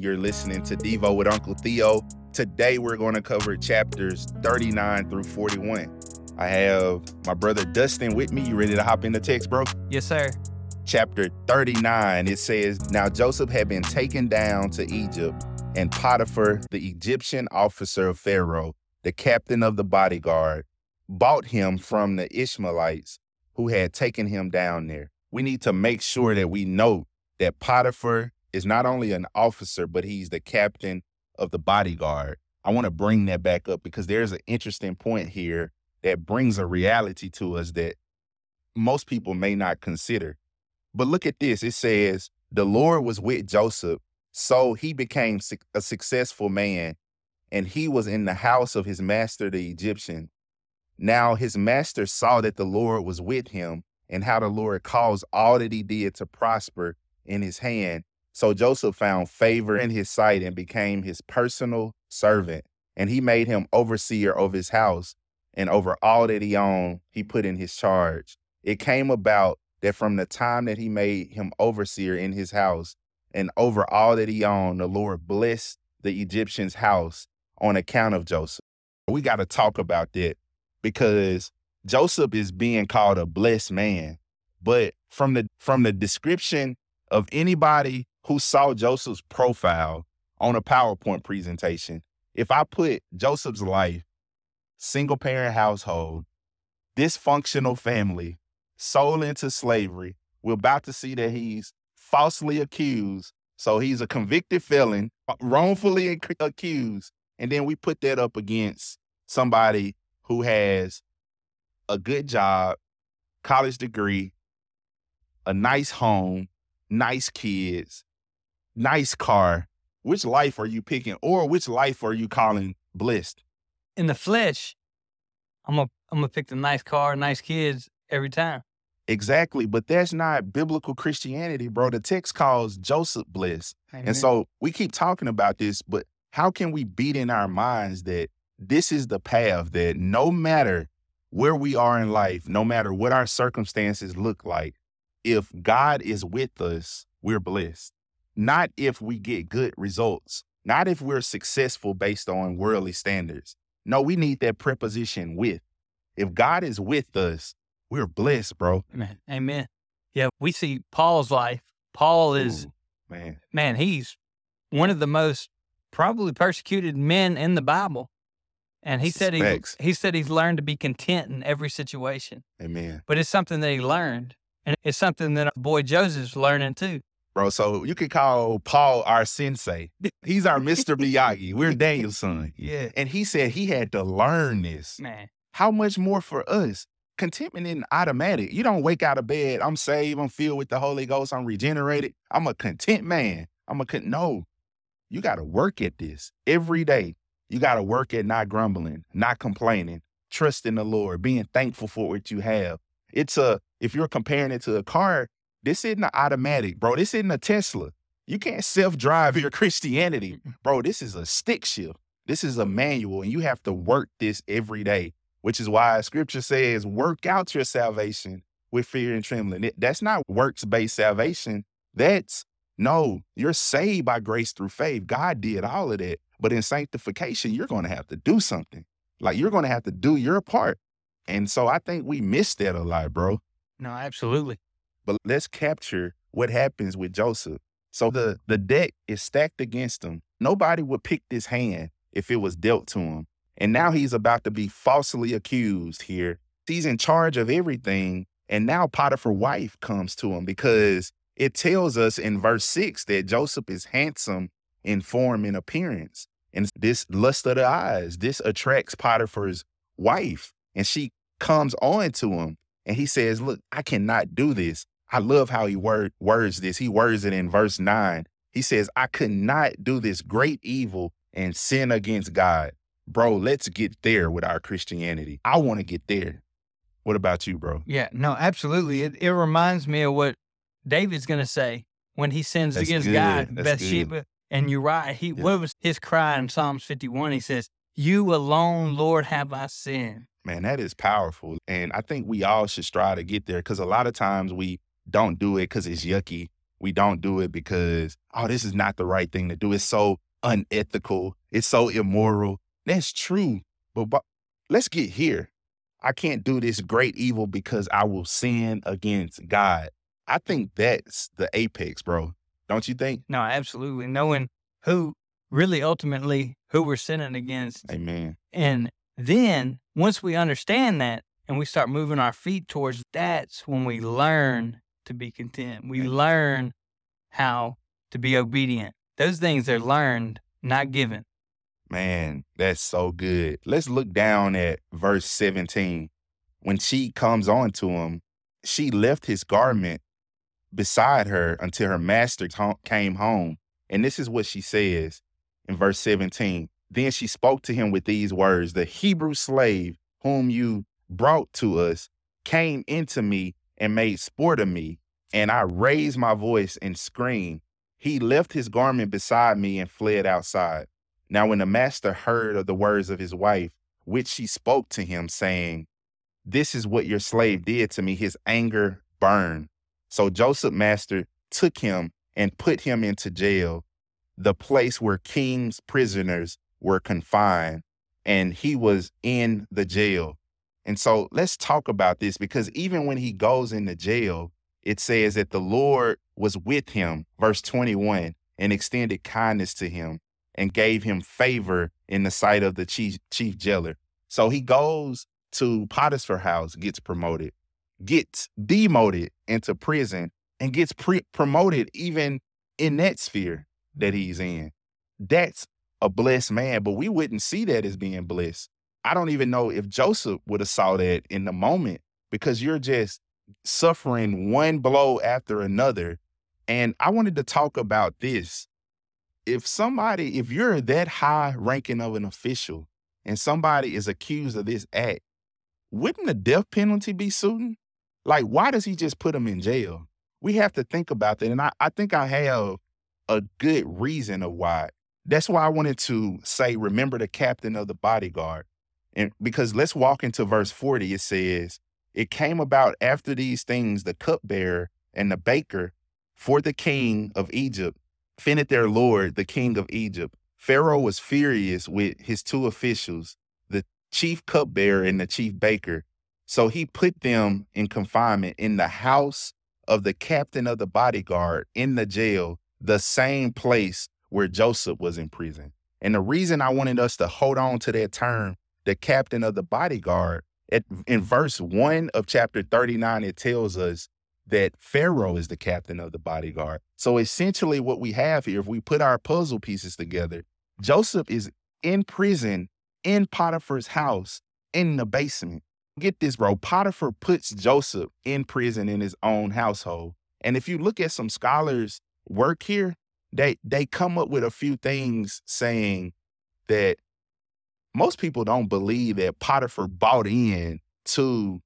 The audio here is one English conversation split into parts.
You're listening to Devo with Uncle Theo. Today we're going to cover chapters 39 through 41. I have my brother Dustin with me. You ready to hop in the text, bro? Yes, sir. Chapter 39, it says, Now Joseph had been taken down to Egypt, and Potiphar, the Egyptian officer of Pharaoh, the captain of the bodyguard, bought him from the Ishmaelites who had taken him down there. We need to make sure that we know that Potiphar is not only an officer, but he's the captain of the bodyguard. I want to bring that back up because there's an interesting point here that brings a reality to us that most people may not consider. But look at this it says, The Lord was with Joseph, so he became a successful man, and he was in the house of his master, the Egyptian. Now his master saw that the Lord was with him, and how the Lord caused all that he did to prosper in his hand. So Joseph found favor in his sight and became his personal servant. And he made him overseer of his house and over all that he owned, he put in his charge. It came about that from the time that he made him overseer in his house and over all that he owned, the Lord blessed the Egyptian's house on account of Joseph. We got to talk about that because Joseph is being called a blessed man. But from the from the description of anybody who saw Joseph's profile on a PowerPoint presentation, if I put Joseph's life, single parent household, dysfunctional family, sold into slavery, we're about to see that he's falsely accused. So he's a convicted felon, uh, wrongfully accused. And then we put that up against somebody who has a good job, college degree, a nice home, nice kids, nice car, which life are you picking or which life are you calling blessed? In the flesh, I'm gonna I'm gonna pick the nice car, nice kids every time. Exactly, but that's not biblical Christianity, bro. The text calls Joseph blessed. Amen. And so we keep talking about this, but how can we beat in our minds that this is the path that no matter where we are in life, no matter what our circumstances look like, if God is with us, we're blessed. Not if we get good results, not if we're successful based on worldly standards. No, we need that preposition with. If God is with us, we're blessed, bro. Amen. Amen. Yeah, we see Paul's life. Paul is, Ooh, man, man, he's one of the most probably persecuted men in the Bible. And he said he he said he's learned to be content in every situation. Amen. But it's something that he learned, and it's something that our boy Joseph's learning too. Bro, so you could call Paul our sensei. He's our Mr. Miyagi. We're Daniel-san. Yeah. And he said he had to learn this. Man. How much more for us? Contentment isn't automatic. You don't wake out of bed, I'm saved, I'm filled with the Holy Ghost, I'm regenerated. I'm a content man. I'm a con- no. You got to work at this every day. You got to work at not grumbling, not complaining, trusting the Lord, being thankful for what you have. It's a, if you're comparing it to a car, this isn't an automatic, bro. This isn't a Tesla. You can't self drive your Christianity, bro. This is a stick shift. This is a manual, and you have to work this every day, which is why scripture says, work out your salvation with fear and trembling. that's not works based salvation. That's no, you're saved by grace through faith. God did all of that. But in sanctification, you're going to have to do something. Like you're going to have to do your part. And so I think we miss that a lot, bro. No, absolutely. But let's capture what happens with Joseph. So the the deck is stacked against him. Nobody would pick this hand if it was dealt to him. And now he's about to be falsely accused here. He's in charge of everything. And now Potiphar's wife comes to him because it tells us in verse 6 that Joseph is handsome in form and appearance. And this lust of the eyes, this attracts Potiphar's wife. And she comes on to him and he says, Look, I cannot do this. I love how he word, words this. He words it in verse 9. He says, I could not do this great evil and sin against God. Bro, let's get there with our Christianity. I want to get there. What about you, bro? Yeah, no, absolutely. It, it reminds me of what David's going to say when he sins That's against good. God, That's Bathsheba. Good. And right. He yeah. what was his cry in Psalms 51? He says, "You alone, Lord, have I sinned." Man, that is powerful, and I think we all should strive to get there because a lot of times we don't do it because it's yucky we don't do it because, oh, this is not the right thing to do. It's so unethical. It's so immoral. That's true. But, but let's get here. I can't do this great evil because I will sin against God. I think that's the apex, bro. Don't you think? No, absolutely. Knowing who really ultimately who we're sinning against. Amen. And then once we understand that and we start moving our feet towards that's when we learn to be content. We learn how to be obedient. Those things are learned, not given. Man, that's so good. Let's look down at verse 17. When she comes on to him, she left his garment beside her until her master came home. And this is what she says in verse 17. Then she spoke to him with these words The Hebrew slave whom you brought to us came into me and made sport of me, and I raised my voice and screamed. He left his garment beside me and fled outside. Now, when the master heard of the words of his wife, which she spoke to him, saying, This is what your slave did to me, his anger burned. So Joseph master took him and put him into jail, the place where king's prisoners were confined, and he was in the jail. And so let's talk about this because even when he goes into jail, it says that the Lord was with him, verse 21, and extended kindness to him and gave him favor in the sight of the chief, chief jailer. So he goes to Potiphar's house, gets promoted, gets demoted into prison, and gets pre- promoted even in that sphere that he's in. That's a blessed man, but we wouldn't see that as being blessed. I don't even know if Joseph would have saw that in the moment because you're just suffering one blow after another. And I wanted to talk about this. If somebody, if you're that high ranking of an official and somebody is accused of this act, wouldn't the death penalty be suiting? Like, why does he just put him in jail? We have to think about that. And I, I think I have a good reason of why. That's why I wanted to say, remember the captain of the bodyguard. And because let's walk into verse 40, it says, It came about after these things, the cupbearer and the baker for the king of Egypt offended their lord, the king of Egypt. Pharaoh was furious with his two officials, the chief cupbearer and the chief baker. So he put them in confinement in the house of the captain of the bodyguard in the jail, the same place where Joseph was in prison. And the reason I wanted us to hold on to that term, the captain of the bodyguard, at, in verse 1 of chapter 39, it tells us that Pharaoh is the captain of the bodyguard. So essentially, what we have here, if we put our puzzle pieces together, Joseph is in prison in Potiphar's house in the basement. Get this, bro. Potiphar puts Joseph in prison in his own household. And if you look at some scholars' work here, they they come up with a few things saying that most people don't believe that Potiphar bought in to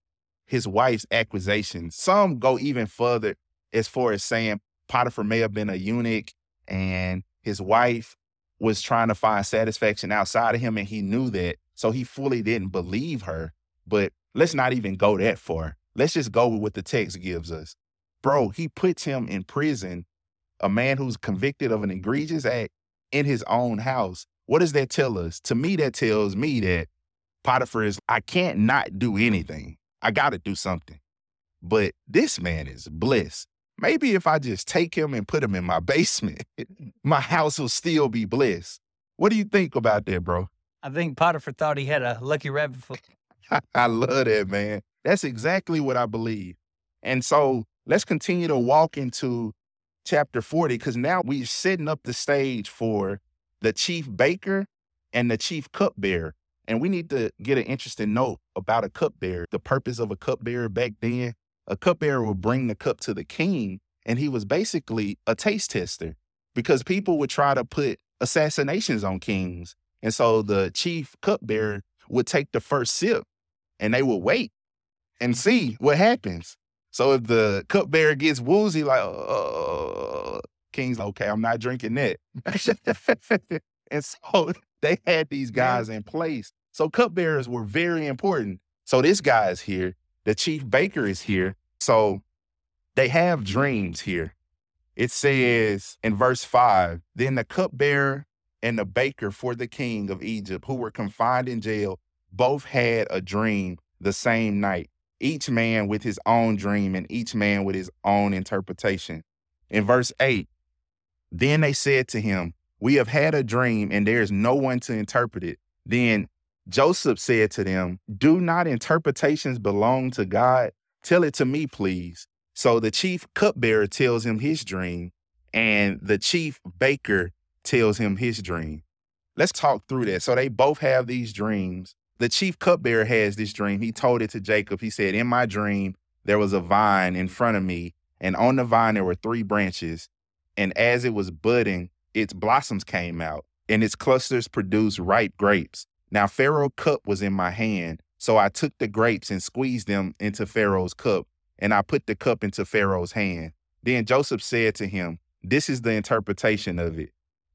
his wife's accusation. Some go even further as far as saying Potiphar may have been a eunuch and his wife was trying to find satisfaction outside of him and he knew that. So he fully didn't believe her. But let's not even go that far. Let's just go with what the text gives us. Bro, he puts him in prison a man who's convicted of an egregious act in his own house. What does that tell us? To me, that tells me that Potiphar is, I can't not do anything. I got to do something. But this man is bliss. Maybe if I just take him and put him in my basement, my house will still be bliss. What do you think about that, bro? I think Potiphar thought he had a lucky rabbit foot. I love that, man. That's exactly what I believe. And so let's continue to walk into chapter 40 because now we're setting up the stage for the chief baker and the chief cupbearer. And we need to get an interesting note about a cupbearer. The purpose of a cupbearer back then, a cupbearer would bring the cup to the king, and he was basically a taste tester because people would try to put assassinations on kings. And so the chief cupbearer would take the first sip and they would wait and see what happens. So if the cupbearer gets woozy, like, uh, King's okay, I'm not drinking that. and so they had these guys in place. So cupbearers were very important. So this guy is here. The chief baker is here. So they have dreams here. It says in verse 5 Then the cupbearer and the baker for the king of Egypt, who were confined in jail, both had a dream the same night, each man with his own dream and each man with his own interpretation. In verse 8, then they said to him, We have had a dream, and there is no one to interpret it. Then Joseph said to them, Do not interpretations belong to God? Tell it to me, please. So the chief cupbearer tells him his dream, and the chief baker tells him his dream. Let's talk through that. So they both have these dreams. The chief cupbearer has this dream. He told it to Jacob. He said, In my dream, there was a vine in front of me, and on the vine there were three branches. And as it was budding, its blossoms came out, and its clusters produced ripe grapes. Now Pharaoh cup was in my hand, so I took the grapes and squeezed them into Pharaoh's cup, and I put the cup into Pharaoh's hand. Then Joseph said to him, This is the interpretation of it.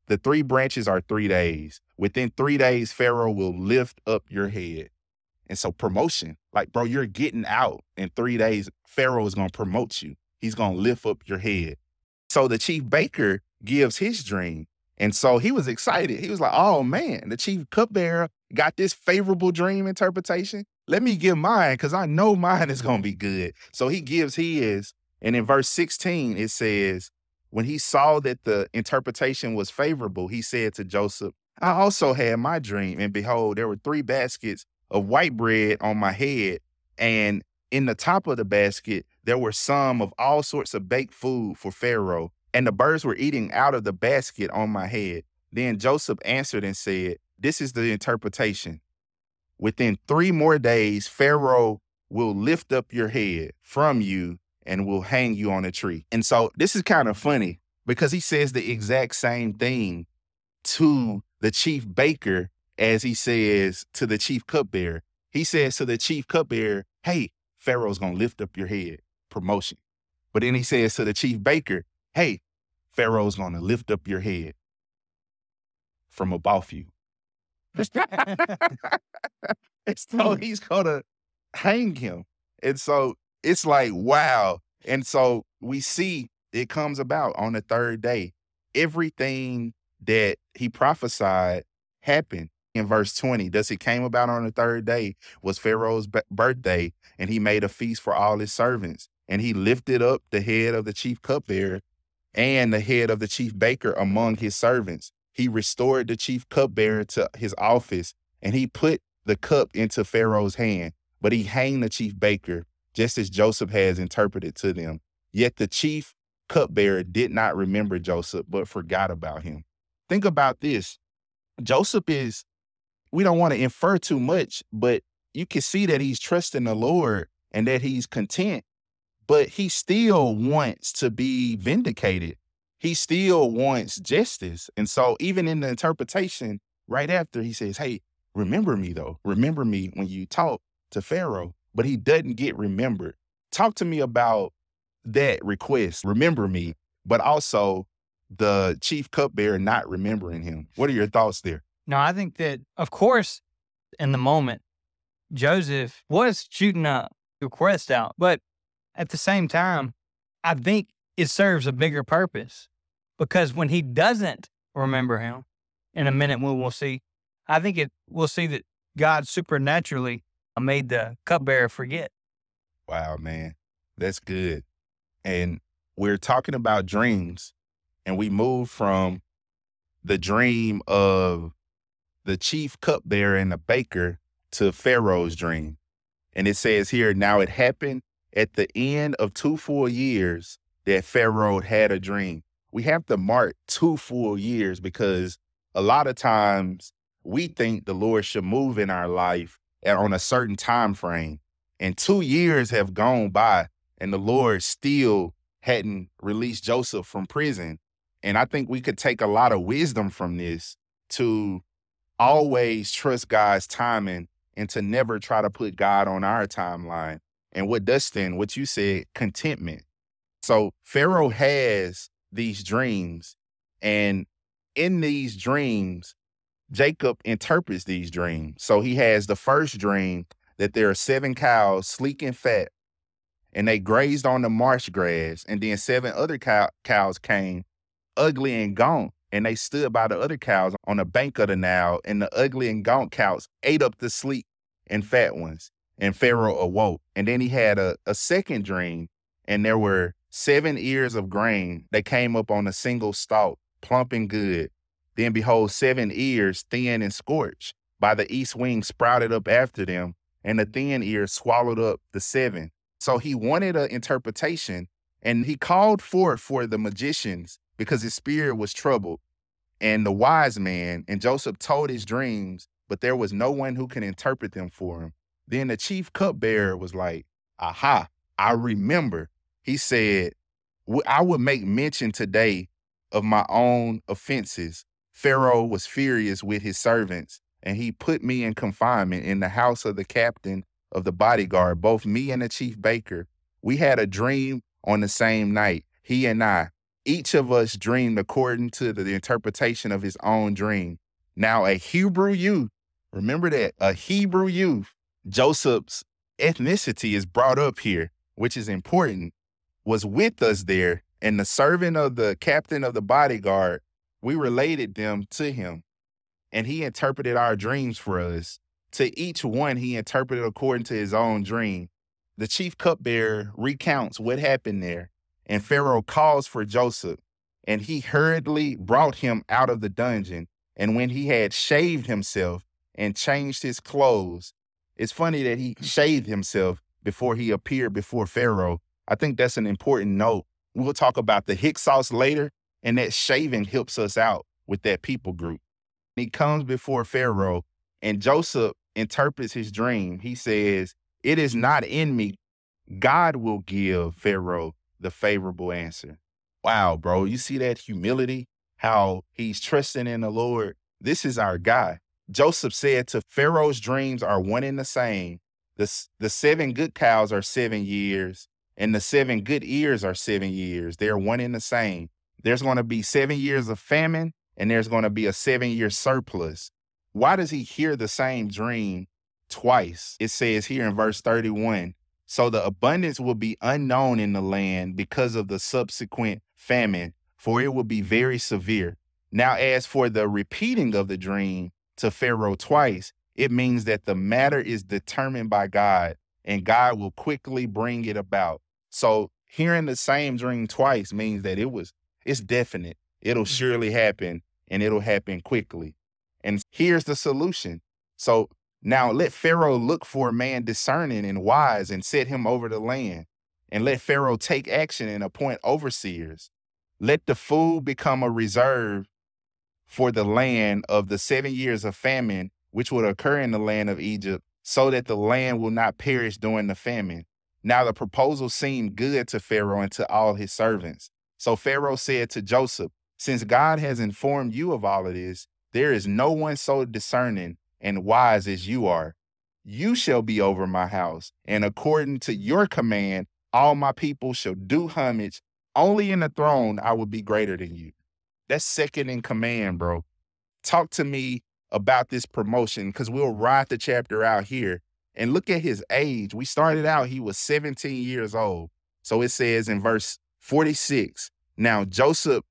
The three branches are three days. Within three days, Pharaoh will lift up your head. And so, promotion, like, bro, you're getting out in three days. Pharaoh is going to promote you, he's going to lift up your head. So, the chief baker gives his dream. And so he was excited. He was like, oh man, the chief cupbearer got this favorable dream interpretation. Let me give mine because I know mine is going to be good. So he gives his. And in verse 16, it says, when he saw that the interpretation was favorable, he said to Joseph, I also had my dream, and behold, there were three baskets of white bread on my head, and in the top of the basket, there were some of all sorts of baked food for Pharaoh, and the birds were eating out of the basket on my head. Then Joseph answered and said, This is the interpretation. Within three more days, Pharaoh will lift up your head from you and will hang you on a tree. And so this is kind of funny because he says the exact same thing to the chief baker as he says to the chief cupbearer. He says to the chief cupbearer, Hey, Pharaoh's gonna lift up your head, promotion. But then he says to the chief baker, Hey, Pharaoh's gonna lift up your head from above you. so he's gonna hang him. And so it's like, wow. And so we see it comes about on the third day. Everything that he prophesied happened in verse 20. Thus it came about on the third day was Pharaoh's b- birthday, and he made a feast for all his servants. And he lifted up the head of the chief cupbearer and the head of the chief baker among his servants. He restored the chief cupbearer to his office, and he put the cup into Pharaoh's hand, but he hanged the chief baker just as Joseph has interpreted to them. Yet the chief cupbearer did not remember Joseph, but forgot about him. Think about this. Joseph is, we don't want to infer too much, but you can see that he's trusting the Lord and that he's content, but he still wants to be vindicated. He still wants justice. And so, even in the interpretation, right after he says, Hey, remember me though, remember me when you talk to Pharaoh but he doesn't get remembered. Talk to me about that request, remember me, but also the chief cupbearer not remembering him. What are your thoughts there? No, I think that, of course, in the moment, Joseph was shooting a request out, but at the same time, I think it serves a bigger purpose because when he doesn't remember him, in a minute we will see, I think it we'll see that God supernaturally made the cupbearer forget. Wow, man. That's good. And we're talking about dreams, and we move from the dream of the chief cupbearer and the baker to Pharaoh's dream. And it says here, now it happened at the end of two full years that Pharaoh had a dream. We have to mark two full years because a lot of times we think the Lord should move in our life on a certain time frame. And two years have gone by, and the Lord still hadn't released Joseph from prison. And I think we could take a lot of wisdom from this to always trust God's timing and to never try to put God on our timeline. And what Dustin, what you said, contentment. So Pharaoh has these dreams, and in these dreams, Jacob interprets these dreams. So he has the first dream that there are seven cows, sleek and fat, and they grazed on the marsh grass. And then seven other cow- cows came, ugly and gaunt, and they stood by the other cows on the bank of the Nile. And the ugly and gaunt cows ate up the sleek and fat ones. And Pharaoh awoke. And then he had a, a second dream, and there were seven ears of grain that came up on a single stalk, plump and good. Then behold, seven ears, thin and scorched, by the east wing sprouted up after them, and the thin ears swallowed up the seven. So he wanted an interpretation, and he called forth for the magicians because his spirit was troubled, and the wise man. And Joseph told his dreams, but there was no one who can interpret them for him. Then the chief cupbearer was like, Aha, I remember. He said, I would make mention today of my own offenses. Pharaoh was furious with his servants, and he put me in confinement in the house of the captain of the bodyguard, both me and the chief baker. We had a dream on the same night, he and I. Each of us dreamed according to the interpretation of his own dream. Now, a Hebrew youth, remember that, a Hebrew youth, Joseph's ethnicity is brought up here, which is important, was with us there, and the servant of the captain of the bodyguard, we related them to him, and he interpreted our dreams for us. To each one, he interpreted according to his own dream. The chief cupbearer recounts what happened there, and Pharaoh calls for Joseph, and he hurriedly brought him out of the dungeon. And when he had shaved himself and changed his clothes, it's funny that he shaved himself before he appeared before Pharaoh. I think that's an important note. We'll talk about the Hyksos later, and that shaving helps us out with that people group. He comes before Pharaoh, and Joseph interprets his dream. He says, It is not in me. God will give Pharaoh the favorable answer. Wow, bro. You see that humility? How he's trusting in the Lord. This is our guy. Joseph said to Pharaoh's dreams are one and the same. The, the seven good cows are seven years, and the seven good ears are seven years. They're one and the same. There's going to be seven years of famine, and there's going to be a seven year surplus. Why does he hear the same dream twice? It says here in verse 31 so the abundance will be unknown in the land because of the subsequent famine, for it will be very severe. Now, as for the repeating of the dream to Pharaoh twice, it means that the matter is determined by God and God will quickly bring it about. So hearing the same dream twice means that it was it's definite. It'll surely happen and it'll happen quickly. And here's the solution. So now let Pharaoh look for a man discerning and wise and set him over the land. And let Pharaoh take action and appoint overseers. Let the food become a reserve for the land of the seven years of famine, which would occur in the land of Egypt, so that the land will not perish during the famine. Now the proposal seemed good to Pharaoh and to all his servants. So Pharaoh said to Joseph, Since God has informed you of all of this, there is no one so discerning and wise as you are. You shall be over my house, and according to your command, all my people shall do homage. Only in the throne I will be greater than you. That's second in command, bro. Talk to me about this promotion because we'll ride the chapter out here and look at his age. We started out, he was 17 years old. So it says in verse 46 Now Joseph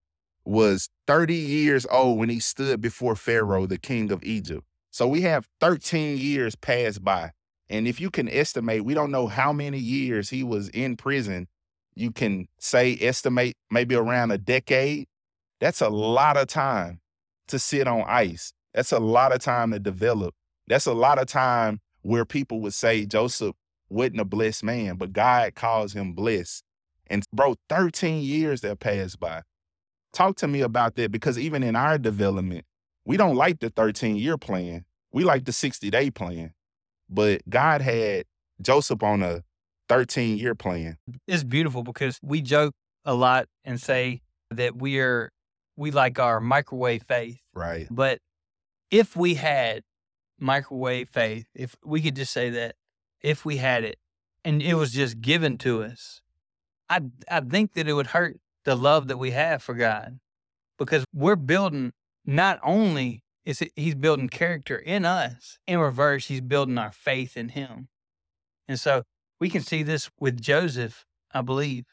was 30 years old when he stood before Pharaoh, the king of Egypt. So we have 13 years passed by. And if you can estimate, we don't know how many years he was in prison. You can say, estimate maybe around a decade. That's a lot of time to sit on ice. That's a lot of time to develop. That's a lot of time where people would say Joseph wasn't a blessed man, but God calls him blessed. And bro, 13 years that passed by. Talk to me about that because even in our development, we don't like the 13 year plan. We like the 60 day plan. But God had Joseph on a 13 year plan. It's beautiful because we joke a lot and say that we are we like our microwave faith. Right. But if we had microwave faith, if we could just say that, if we had it and it was just given to us, I I think that it would hurt the love that we have for God because we're building not only is it, he's building character in us, in reverse, he's building our faith in him. And so we can see this with Joseph, I believe.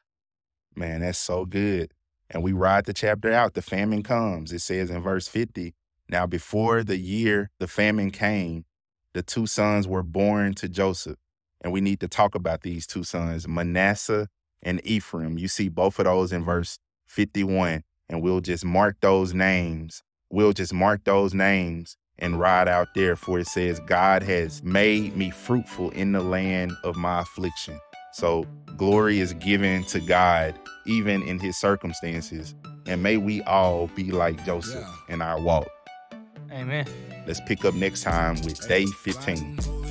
Man, that's so good. And we ride the chapter out. The famine comes. It says in verse 50 Now, before the year the famine came, the two sons were born to Joseph. And we need to talk about these two sons, Manasseh and Ephraim. You see both of those in verse 51. And we'll just mark those names. We'll just mark those names and ride out there, for it says, God has made me fruitful in the land of my affliction. So glory is given to God, even in his circumstances. And may we all be like Joseph yeah. in our walk. Amen. Let's pick up next time with day 15.